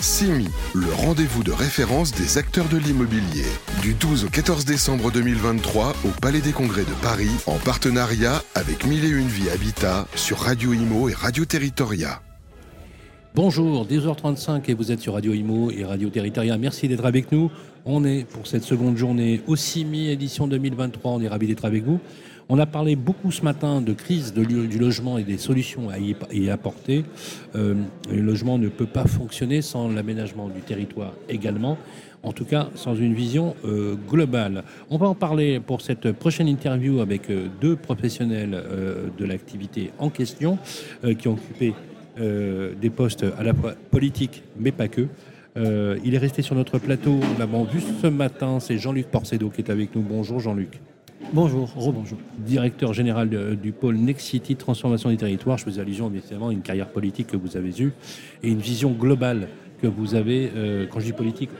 CIMI, le rendez-vous de référence des acteurs de l'immobilier. Du 12 au 14 décembre 2023 au Palais des Congrès de Paris, en partenariat avec Mille et Une Vie Habitat sur Radio Imo et Radio Territoria. Bonjour, 10h35 et vous êtes sur Radio Imo et Radio Territoria. Merci d'être avec nous. On est pour cette seconde journée au CIMI édition 2023. On est ravis d'être avec vous. On a parlé beaucoup ce matin de crise du logement et des solutions à y, apporter. Euh, le logement ne peut pas fonctionner sans l'aménagement du territoire également en tout cas sans une vision euh, globale. On va en parler pour cette prochaine interview avec euh, deux professionnels de l'activité en question qui ont occupé des postes à la fois politiques mais pas que. il est resté sur notre plateau, on l'a vu ce matin, c'est Jean-Luc Porcedo qui est avec nous. Bonjour Jean-Luc. Bonjour, rebonjour. Directeur général du pôle Nexity Transformation des territoires. Je faisais allusion évidemment à une carrière politique que vous avez eue et une vision globale que vous avez, euh, quand je dis politique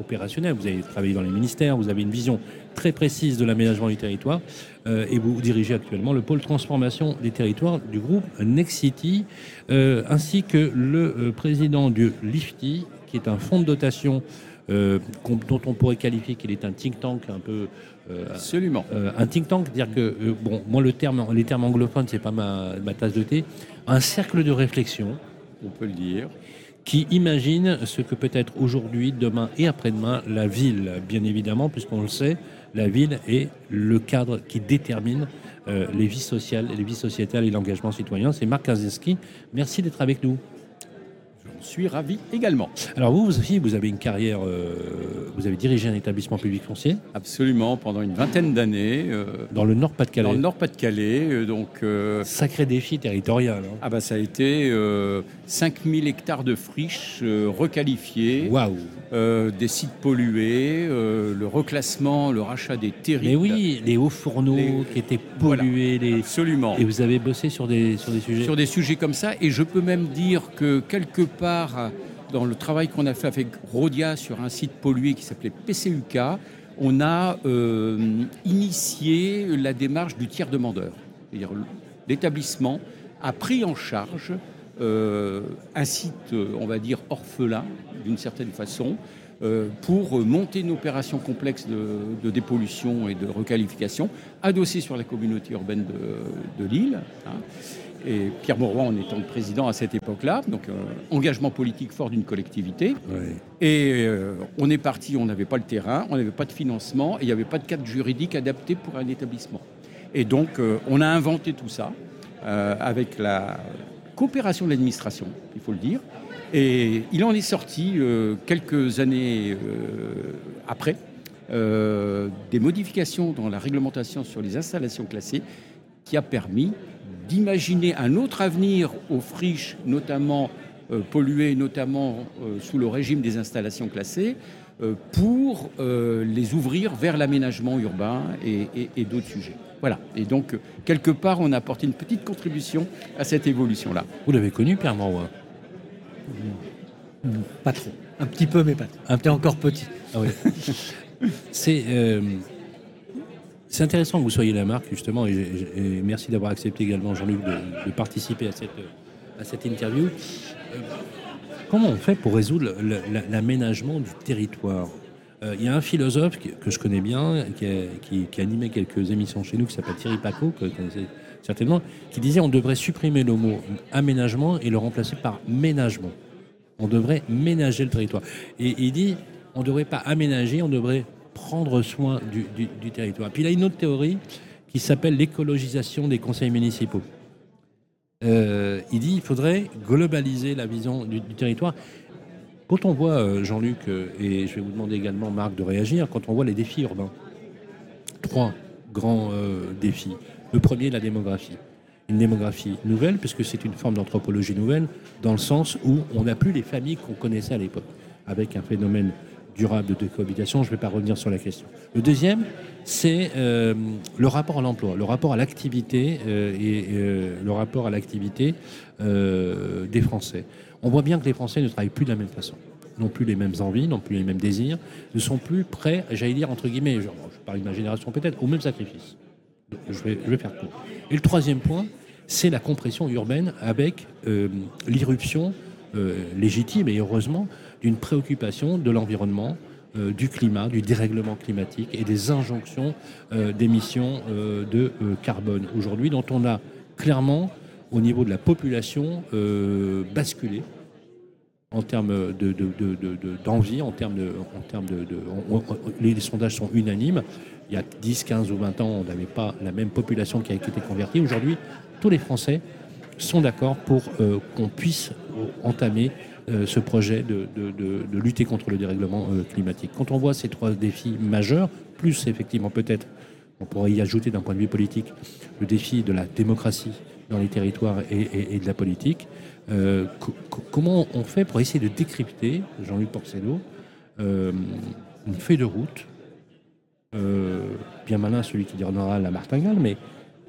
opérationnelle, vous avez travaillé dans les ministères, vous avez une vision très précise de l'aménagement du territoire euh, et vous dirigez actuellement le pôle transformation des territoires du groupe Nexity, euh, ainsi que le président du LIFTI, qui est un fonds de dotation dont on pourrait qualifier qu'il est un think tank un peu euh, Absolument. Euh, un think tank, dire que, euh, bon, moi, le terme, les termes anglophones, c'est pas ma, ma, tasse de thé. Un cercle de réflexion. On peut le dire. Qui imagine ce que peut être aujourd'hui, demain et après-demain la ville, bien évidemment, puisqu'on le sait, la ville est le cadre qui détermine les vies sociales, les vies sociétales et l'engagement citoyen. C'est Marc Kaczynski. Merci d'être avec nous suis ravi également. Alors vous, aussi, vous avez une carrière, euh, vous avez dirigé un établissement public foncier Absolument, pendant une vingtaine d'années. Euh, dans le Nord-Pas-de-Calais Dans le Nord-Pas-de-Calais, euh, donc... Sacré défi territorial. Hein. Ah bah ça a été 5000 hectares de friches requalifiés. Waouh des sites pollués, le reclassement, le rachat des territoires. Mais oui, les hauts fourneaux qui étaient pollués. Les... Absolument. Et vous avez bossé sur des, sur des sujets Sur des sujets comme ça, et je peux même dire que quelque part, dans le travail qu'on a fait avec Rodia sur un site pollué qui s'appelait PCUK, on a euh, initié la démarche du tiers demandeur. C'est-à-dire l'établissement a pris en charge un site, on va dire, orphelin, d'une certaine façon, euh, pour monter une opération complexe de, dépollution et de requalification, adossée sur la communauté urbaine de, Lille. Hein et Pierre Mauroy en étant le président à cette époque-là, donc euh, engagement politique fort d'une collectivité. Et euh, on est parti, on n'avait pas le terrain, on n'avait pas de financement, et il n'y avait pas de cadre juridique adapté pour un établissement. Et donc euh, on a inventé tout ça avec la coopération de l'administration, il faut le dire. Et il en est sorti quelques années après des modifications dans la réglementation sur les installations classées qui a permis d'imaginer un autre avenir aux friches, notamment euh, polluées, notamment euh, sous le régime des installations classées, euh, pour les ouvrir vers l'aménagement urbain et, d'autres sujets. Voilà. Et donc, quelque part, on a apporté une petite contribution à cette évolution-là. Vous l'avez connu, Pierre Marois Pas trop. Un petit peu, mais pas trop. Un petit encore petit. Ah oui. C'est c'est intéressant que vous soyez la marque, justement, et, merci d'avoir accepté également, Jean-Luc, de, participer à cette, à cette interview. Euh, comment on fait pour résoudre l'aménagement du territoire? euh, Il y a un philosophe que, je connais bien, qui, qui, animait quelques émissions chez nous, qui s'appelle Thierry Paco, que vous connaissez certainement, qui disait on devrait supprimer le mot aménagement et le remplacer par ménagement. On devrait ménager le territoire. Et il dit on ne devrait pas aménager, on devrait prendre soin du, territoire. Puis il a une autre théorie qui s'appelle l'écologisation des conseils municipaux. Euh, il dit qu'il faudrait globaliser la vision du, territoire. Quand on voit, euh, Jean-Luc, euh, et je vais vous demander également, Marc, de réagir, quand on voit les défis urbains, trois grands défis. Le premier, la démographie. Une démographie nouvelle, puisque c'est une forme d'anthropologie nouvelle, dans le sens où on n'a plus les familles qu'on connaissait à l'époque, avec un phénomène durable de cohabitation. Je ne vais pas revenir sur la question. Le deuxième, c'est euh, le rapport à l'emploi, le rapport à l'activité euh, et euh, le rapport à l'activité des Français. On voit bien que les Français ne travaillent plus de la même façon, n'ont plus les mêmes envies, n'ont plus les mêmes désirs, ne sont plus prêts, j'allais dire entre guillemets, je parle de ma génération peut-être, au même sacrifice. Je vais, faire court. Et le troisième point, c'est la compression urbaine avec l'irruption légitime et heureusement d'une préoccupation de l'environnement, du climat, du dérèglement climatique et des injonctions d'émissions de carbone aujourd'hui dont on a clairement au niveau de la population basculé en termes d'envie, de, en termes de, en termes de, les, sondages sont unanimes. Il y a 10, 15 ou 20 ans, on n'avait pas la même population qui a été convertie. Aujourd'hui, tous les Français sont d'accord pour euh, qu'on puisse entamer euh, ce projet de, lutter contre le dérèglement euh, climatique. Quand on voit ces trois défis majeurs, plus effectivement peut-être, on pourrait y ajouter d'un point de vue politique, le défi de la démocratie dans les territoires et de la politique, euh, comment on fait pour essayer de décrypter, Jean-Luc Porcello, euh, une feuille de route, euh, bien malin celui qui donnera la martingale, mais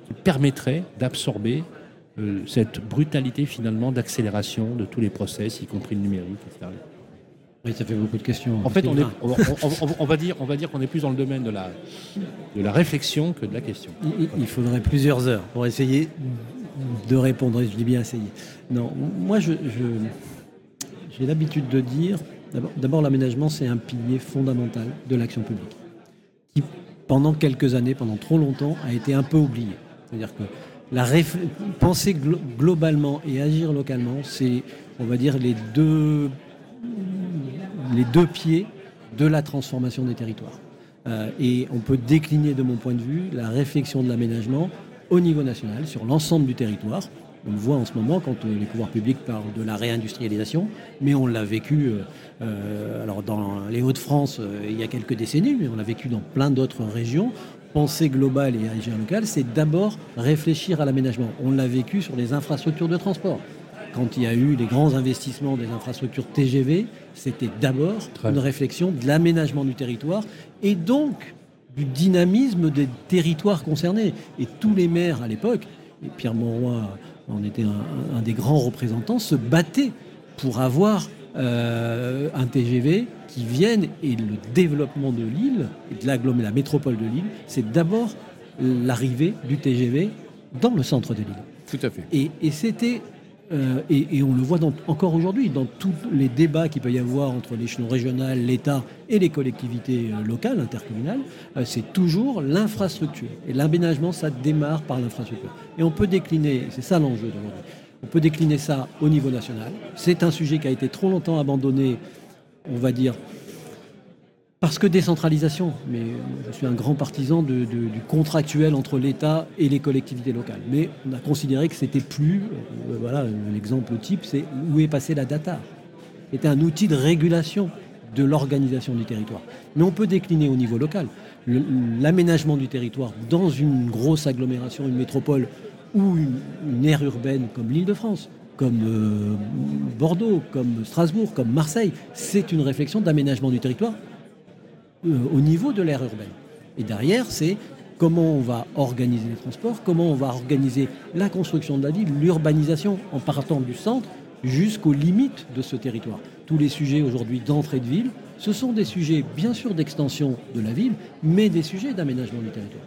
qui permettrait d'absorber cette brutalité finalement d'accélération de tous les process, y compris le numérique, etc. Oui, ça fait beaucoup de questions. En fait, on, est, on, va dire, on va dire qu'on est plus dans le domaine de la, de la réflexion que de la question. il faudrait plusieurs heures pour essayer de répondre, je dis bien essayer. Non, moi, j'ai l'habitude de dire, d'abord, l'aménagement, c'est un pilier fondamental de l'action publique, qui, pendant quelques années, pendant trop longtemps, a été un peu oublié. C'est-à-dire que la penser globalement et agir localement, c'est, on va dire, les deux, les deux pieds de la transformation des territoires. Euh, et on peut décliner, de mon point de vue, la réflexion de l'aménagement au niveau national, sur l'ensemble du territoire. On le voit en ce moment quand euh, les pouvoirs publics parlent de la réindustrialisation, mais on l'a vécu euh, euh, alors dans les Hauts-de-France il y a quelques décennies, mais on l'a vécu dans plein d'autres régions. Penser global et agir local, c'est d'abord réfléchir à l'aménagement. On l'a vécu sur les infrastructures de transport. Quand il y a eu les grands investissements des infrastructures TGV, c'était d'abord une réflexion de l'aménagement du territoire et donc du dynamisme des territoires concernés. Et tous les maires à l'époque, et Pierre Monroy en était un, des grands représentants, se battaient pour avoir euh, un TGV qui vienne. Et le développement de l'île, et de la, la métropole de l'île, c'est d'abord l'arrivée du TGV dans le centre de l'île. Tout à fait. Et, et c'était euh, et, on le voit encore aujourd'hui dans tous les débats qu'il peut y avoir entre l'échelon régional, l'État et les collectivités euh, locales, intercommunales, euh, c'est toujours l'infrastructure. Et l'aménagement, ça démarre par l'infrastructure. Et on peut décliner, c'est ça l'enjeu d'aujourd'hui, on peut décliner ça au niveau national. C'est un sujet qui a été trop longtemps abandonné, on va dire, parce que décentralisation, mais je suis un grand partisan du contractuel entre l'État et les collectivités locales. Mais on a considéré que c'était plus, euh, voilà, l'exemple type, c'est où est passée la data. C'était un outil de régulation de l'organisation du territoire. Mais on peut décliner au niveau local. L'aménagement du territoire dans une grosse agglomération, une métropole ou une, aire urbaine comme l'Île-de-France, comme euh, Bordeaux, comme Strasbourg, comme Marseille, c'est une réflexion d'aménagement du territoire au niveau de l'aire urbaine. Et derrière, c'est comment on va organiser les transports, comment on va organiser la construction de la ville, l'urbanisation en partant du centre jusqu'aux limites de ce territoire. Tous les sujets aujourd'hui d'entrée de ville, ce sont des sujets bien sûr d'extension de la ville, mais des sujets d'aménagement du territoire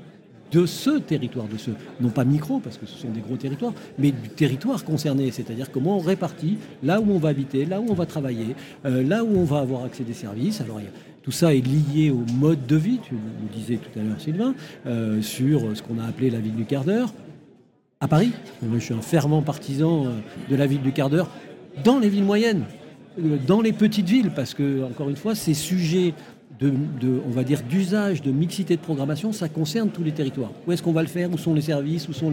de ce territoire, de ce, non pas micro, parce que ce sont des gros territoires, mais du territoire concerné, c'est-à-dire comment on répartit là où on va habiter, là où on va travailler, euh, là où on va avoir accès des services. Alors tout ça est lié au mode de vie, tu le disais tout à l'heure Sylvain, euh, sur ce qu'on a appelé la ville du quart d'heure. À Paris, moi je suis un fervent partisan euh, de la ville du quart d'heure dans les villes moyennes, dans les petites villes, parce que, encore une fois, ces sujets on va dire, d'usage, de mixité de programmation, ça concerne tous les territoires. Où est-ce qu'on va le faire? Où sont les services? Où sont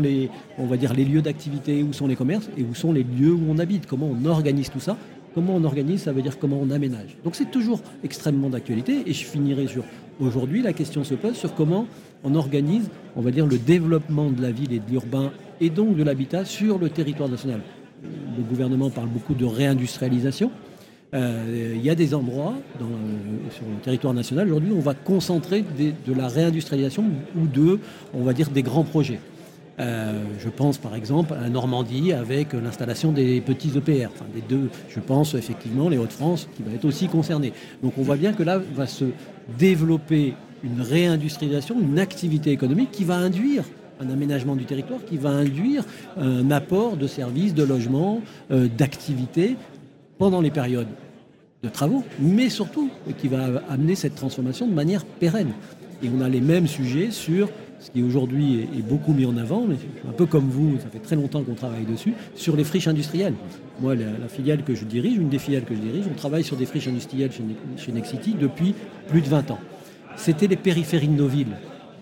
les, les lieux d'activité? Où sont les commerces? Et où sont les lieux où on habite? Comment on organise tout ça? Comment on organise, ça veut dire comment on aménage. Donc c'est toujours extrêmement d'actualité. Et je finirai sur aujourd'hui, la question se pose sur comment on organise, on va dire, le développement de la ville et de l'urbain et donc de l'habitat sur le territoire national. Le gouvernement parle beaucoup de réindustrialisation. Euh, il y a des endroits euh, sur le territoire national aujourd'hui où on va concentrer de la réindustrialisation ou de, on va dire, des grands projets. Euh, je pense par exemple à Normandie avec l'installation des petits EPR, enfin des deux, je pense effectivement les Hauts-de-France qui va être aussi concerné. Donc on voit bien que là va se développer une réindustrialisation, une activité économique qui va induire un aménagement du territoire qui va induire un apport de services, de logements, euh, d'activités pendant les périodes de travaux, mais surtout qui va amener cette transformation de manière pérenne. Et on a les mêmes sujets sur ce qui aujourd'hui est, beaucoup mis en avant, mais un peu comme vous, ça fait très longtemps qu'on travaille dessus, sur les friches industrielles. Moi, la, filiale que je dirige, une des filiales que je dirige, on travaille sur des friches industrielles chez, chez Nexity depuis plus de 20 ans. C'était les périphéries de nos villes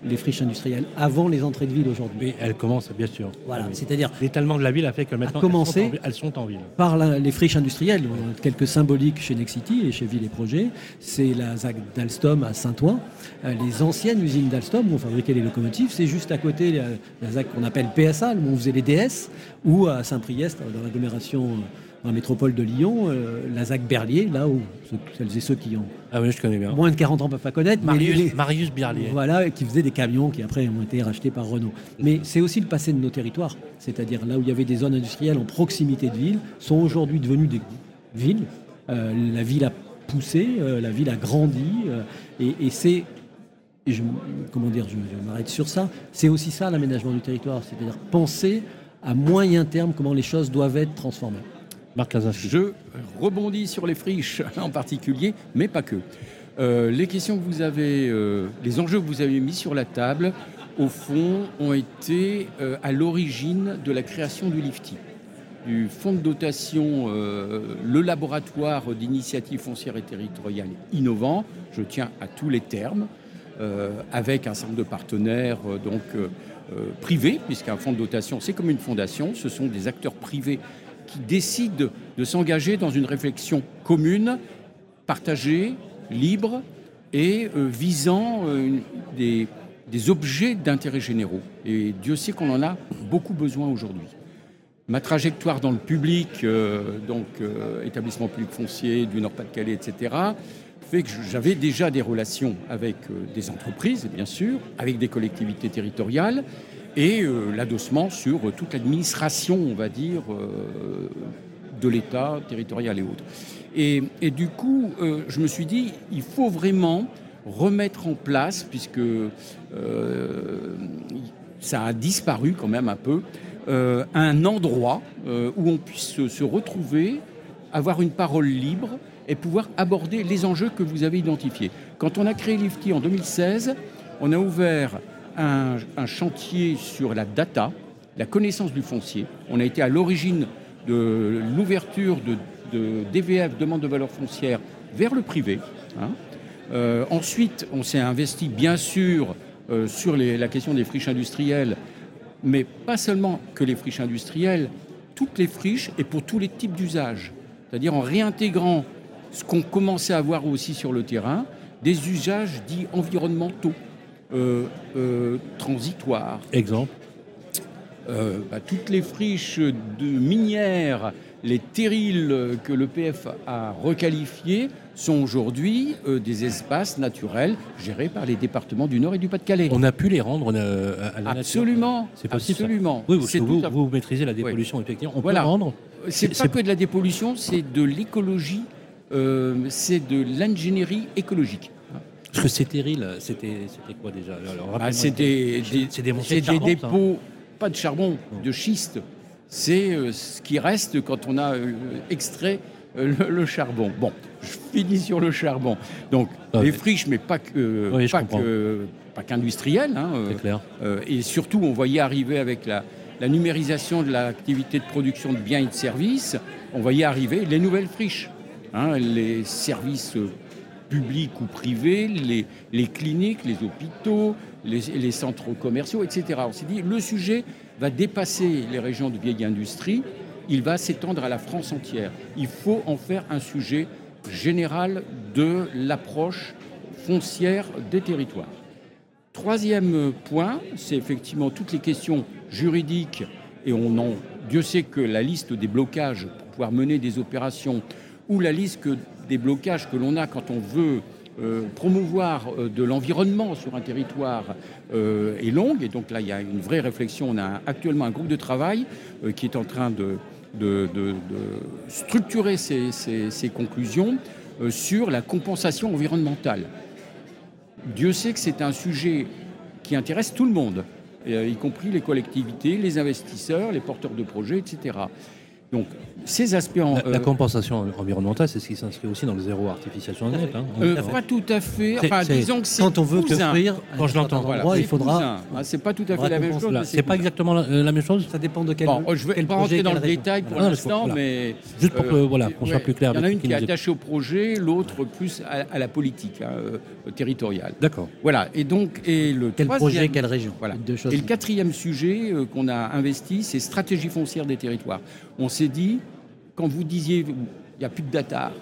les friches industrielles avant les entrées de ville aujourd'hui. Oui, elles commencent bien sûr. Voilà, c'est-à-dire l'étalement de la ville a fait que maintenant elles, sont en, ville. Par les friches industrielles, quelques symboliques chez Nexity et chez Ville et Projets, c'est la ZAC d'Alstom à Saint-Ouen. Euh, les anciennes usines d'Alstom où on fabriquait les locomotives, c'est juste à côté la, la ZAC qu'on appelle PSA, où on faisait les DS, ou à Saint-Priest, dans l'agglomération dans la métropole de Lyon, euh, la ZAC Berlier, là où celles et ceux qui ont ah oui, je connais bien. moins de 40 ans ne peuvent pas connaître. Marius, Marius Berlier. Voilà, qui faisait des camions qui après ont été rachetés par Renault. Mais c'est aussi le passé de nos territoires. C'est-à-dire là où il y avait des zones industrielles en proximité de villes, sont aujourd'hui devenues des villes. Euh, la ville a poussé, euh, la ville a grandi. et, c'est je, comment dire, je m'arrête sur ça, c'est aussi ça l'aménagement du territoire, c'est-à-dire penser à moyen terme comment les choses doivent être transformées. Je rebondis sur les friches en particulier, mais pas que. Euh, les questions que vous avez, euh, les enjeux que vous avez mis sur la table, au fond, ont été euh, à l'origine de la création du LIFTI, du fonds de dotation, le laboratoire d'initiatives foncières et territoriales innovants. Je tiens à tous les termes, avec un certain nombre de partenaires donc privés, puisqu'un fonds de dotation, c'est comme une fondation, ce sont des acteurs privés qui décident de s'engager dans une réflexion commune, partagée, libre et euh, visant euh, des, objets d'intérêt généraux. Et Dieu sait qu'on en a beaucoup besoin aujourd'hui. Ma trajectoire dans le public, euh, donc établissement public foncier du Nord-Pas-de-Calais, etc., fait que j'avais déjà des relations avec des entreprises, bien sûr, avec des collectivités territoriales, et euh, l'adossement sur toute l'administration, on va dire, euh, de l'État territorial et autres. Et, du coup, euh, je me suis dit, il faut vraiment remettre en place, puisque ça a disparu quand même un peu, un endroit où on puisse se retrouver, avoir une parole libre et pouvoir aborder les enjeux que vous avez identifiés. Quand on a créé l'IFTI en 2016, on a ouvert un, chantier sur la data, la connaissance du foncier. On a été à l'origine de l'ouverture de, DVF, demande de valeur foncière, vers le privé. Hein. Euh, ensuite, on s'est investi bien sûr euh, sur la question des friches industrielles, mais pas seulement que les friches industrielles, toutes les friches et pour tous les types d'usages. C'est-à-dire en réintégrant ce qu'on commençait à voir aussi sur le terrain, des usages dits environnementaux. Euh, euh, transitoire. Exemple euh, bah, Toutes les friches de minières, les terrils que le PF a requalifiés sont aujourd'hui des espaces naturels gérés par les départements du Nord et du Pas-de-Calais. On a pu les rendre à la Absolument. C'est possible. Absolument. Oui, vous, vous, maîtrisez la dépollution, effectivement. On voilà. peut rendre. C'est pas que de la dépollution, c'est de l'écologie, c'est de l'ingénierie écologique. Parce que terrils, c'était quoi déjà? Ah, C'est des, dépôts, pas de charbon, de schiste. C'est euh, ce qui reste quand on a euh, extrait euh, le, charbon. Bon, je finis sur le charbon. Donc, ah, les friches, mais pas que, pas qu'industrielles. Hein, clair. et surtout, on voyait arriver avec la, la numérisation de l'activité de production de biens et de services, on voyait arriver les nouvelles friches. Hein, les services publics ou privés, les, cliniques, les hôpitaux, les, centres commerciaux, etc. On s'est dit, le sujet va dépasser les régions de vieille industrie, il va s'étendre à la France entière. Il faut en faire un sujet général de l'approche foncière des territoires. Troisième point, c'est effectivement toutes les questions juridiques, et on en, Dieu sait que la liste des blocages pour pouvoir mener des opérations, ou la liste des blocages que l'on a quand on veut euh, promouvoir euh, de l'environnement sur un territoire euh, est longue. Et donc là, il y a une vraie réflexion. On a actuellement un groupe de travail qui est en train de, de, structurer ces, conclusions sur la compensation environnementale. Dieu sait que c'est un sujet qui intéresse tout le monde. y compris les collectivités, les investisseurs, les porteurs de projets, etc. Donc, ces aspects. En, la, compensation environnementale, c'est ce qui s'inscrit aussi dans le zéro artificialisation nette. Hein. Euh, pas tout à fait. Enfin, disons que quand on veut construire, quand je l'entends, voilà, il faudra. Ah, c'est pas tout à fait la même chose. C'est pas exactement la, même chose. Ça dépend de quel. Bon, je vais pas rentrer dans le détail pour l'instant, mais juste pour que voilà, qu'on soit plus clair. Il y en a une qui est attachée au projet, l'autre plus à, la politique hein, euh, territoriale. D'accord. Voilà. Et donc, et le quel projet, quelle région? Voilà. Et le quatrième sujet euh, qu'on a investi, c'est stratégie foncière des territoires. On s'est dit quand vous disiez il n'y a plus de data,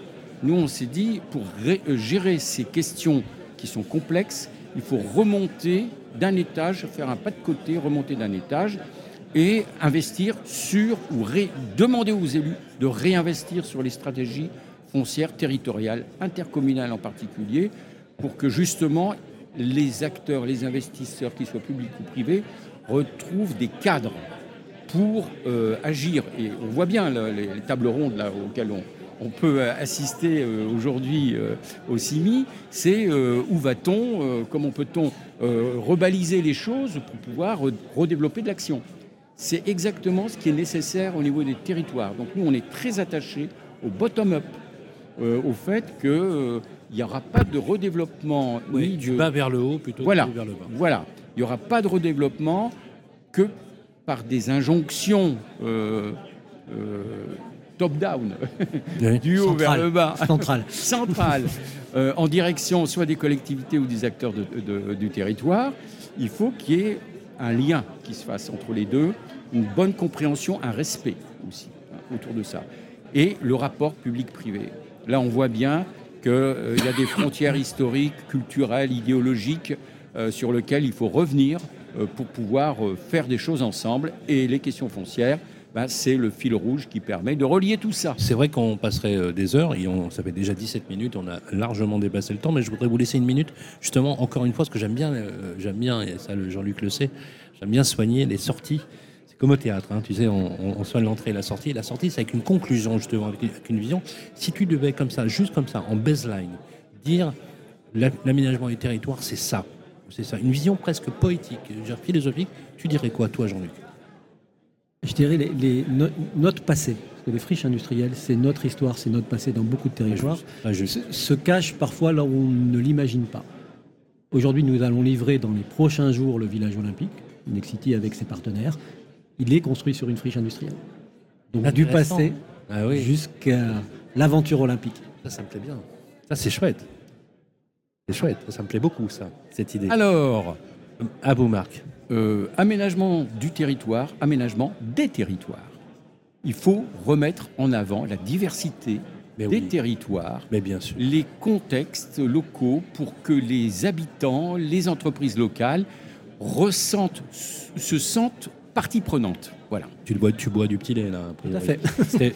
nous on s'est dit pour euh, gérer ces questions qui sont complexes, il faut remonter d'un étage, faire un pas de côté, remonter d'un étage et investir sur ou demander aux élus de réinvestir sur les stratégies foncières territoriales, intercommunales en particulier, pour que justement les acteurs, les investisseurs, qu'ils soient publics ou privés, retrouvent des cadres pour euh, agir. Et on voit bien les, tables rondes là, auxquelles on, peut assister euh, aujourd'hui euh, au CIMI, c'est où va-t-on, comment peut-on rebaliser les choses pour pouvoir redévelopper de l'action? C'est exactement ce qui est nécessaire au niveau des territoires. Donc nous, on est très attachés au bottom-up, au fait qu'il n'y aura pas de redéveloppement. Oui, du bas vers le haut plutôt que vers le bas. Voilà, il n'y aura pas de redéveloppement que par des injonctions euh, euh, top-down, du haut vers le bas, central, central euh, en direction soit des collectivités ou des acteurs du territoire, il faut qu'il y ait un lien qui se fasse entre les deux, une bonne compréhension, un respect aussi hein, autour de ça. Et le rapport public-privé. Là, on voit bien qu'il y a des frontières historiques, culturelles, idéologiques sur lesquelles il faut revenir pour pouvoir euh, faire des choses ensemble. Et les questions foncières, ben, c'est le fil rouge qui permet de relier tout ça. C'est vrai qu'on passerait euh, des heures, et on, ça fait déjà 17 minutes, on a largement dépassé le temps, mais je voudrais vous laisser une minute, justement, encore une fois, parce que j'aime bien, j'aime bien, et ça Jean-Luc le sait, j'aime bien soigner les sorties. C'est comme au théâtre, hein, tu sais, on, soigne l'entrée et la sortie. La sortie, c'est avec une conclusion, justement, avec une vision. Si tu devais, comme ça, juste comme ça, en baseline, dire l'aménagement du territoire, c'est ça c'est ça, une vision presque poétique, philosophique. Tu dirais quoi, toi, Jean-Luc? Je dirais les, notre passé. Parce que les friches industrielles, c'est notre histoire, c'est notre passé dans beaucoup de territoires, Se, cache parfois là où on ne l'imagine pas. Aujourd'hui, nous allons livrer dans les prochains jours le village olympique, Nexity avec ses partenaires. Il est construit sur une friche industrielle. Donc du passé ah jusqu'à l'aventure olympique. Ça, ça me plaît bien. Ça, c'est chouette. C'est chouette, ça me plaît beaucoup, ça, cette idée. Alors, à vous, Marc. Euh, aménagement du territoire, aménagement des territoires. Il faut remettre en avant la diversité des territoires, Mais bien sûr. les contextes locaux pour que les habitants, les entreprises locales ressentent, se sentent partie prenante. Voilà. Tu, bois, tu bois du petit lait, là. Tout à fait.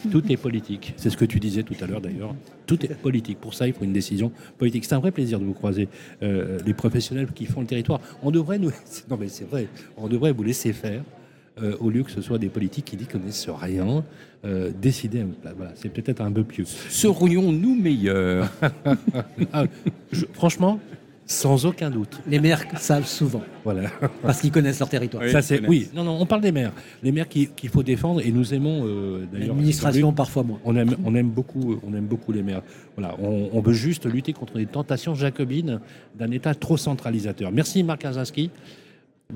tout est politique. C'est ce que tu disais tout à l'heure, d'ailleurs. Tout est politique. Pour ça, il faut une décision politique. C'est un vrai plaisir de vous croiser, euh, les professionnels qui font le territoire. On devrait nous... Non, mais c'est vrai. On devrait vous laisser faire. Euh, au lieu que ce soit des politiques qui disent connaissent rien, euh, décider. Voilà, c'est peut-être un peu pieux. Serions-nous meilleurs? Ah, Franchement, sans aucun doute. Les maires savent souvent. Voilà. Parce qu'ils connaissent leur territoire. Oui, Ça, c'est, oui, non, non, on parle des maires. Les maires qu'il faut défendre et nous aimons euh, d'ailleurs. L'administration, parfois moins. On aime, on, aime beaucoup, on aime beaucoup les maires. Voilà, on, veut juste lutter contre les tentations jacobines d'un État trop centralisateur. Merci Marc Kaczynski,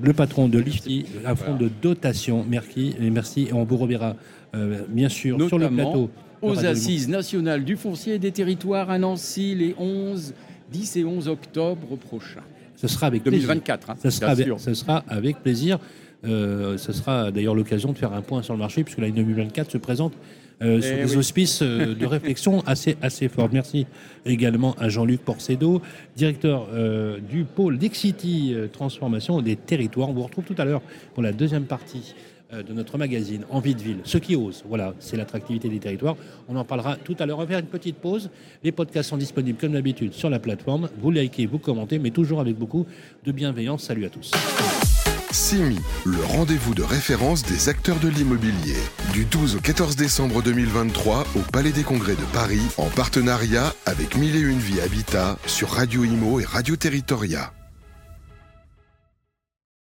le patron de l'IFTI, un fonds de dotation. Merci, et merci. Et on vous reverra euh, bien sûr sur le plateau. Aux assises nationales du foncier et des territoires à Nancy les 11 10 et 11 octobre prochain. Ce sera avec 2024, hein, ce, sera avec, ce sera avec plaisir. Euh, ce sera d'ailleurs l'occasion de faire un point sur le marché, puisque l'année 2024 se présente euh, sur eh des auspices euh, de réflexion assez, assez forts. Merci également à Jean-Luc Porcedo, directeur du pôle Dixity Transformation des territoires. On vous retrouve tout à l'heure pour la deuxième partie euh, de notre magazine Envie de ville, ceux qui osent. Voilà, c'est l'attractivité des territoires. On en parlera tout à l'heure. On va faire une petite pause. Les podcasts sont disponibles comme d'habitude sur la plateforme. Vous likez, vous commentez, mais toujours avec beaucoup de bienveillance. Salut à tous. CIMI, le rendez-vous de référence des acteurs de l'immobilier. Du 12 au 14 décembre 2023 au Palais des Congrès de Paris, en partenariat avec Mille et Une Vie Habitat sur Radio Imo et Radio Territoria.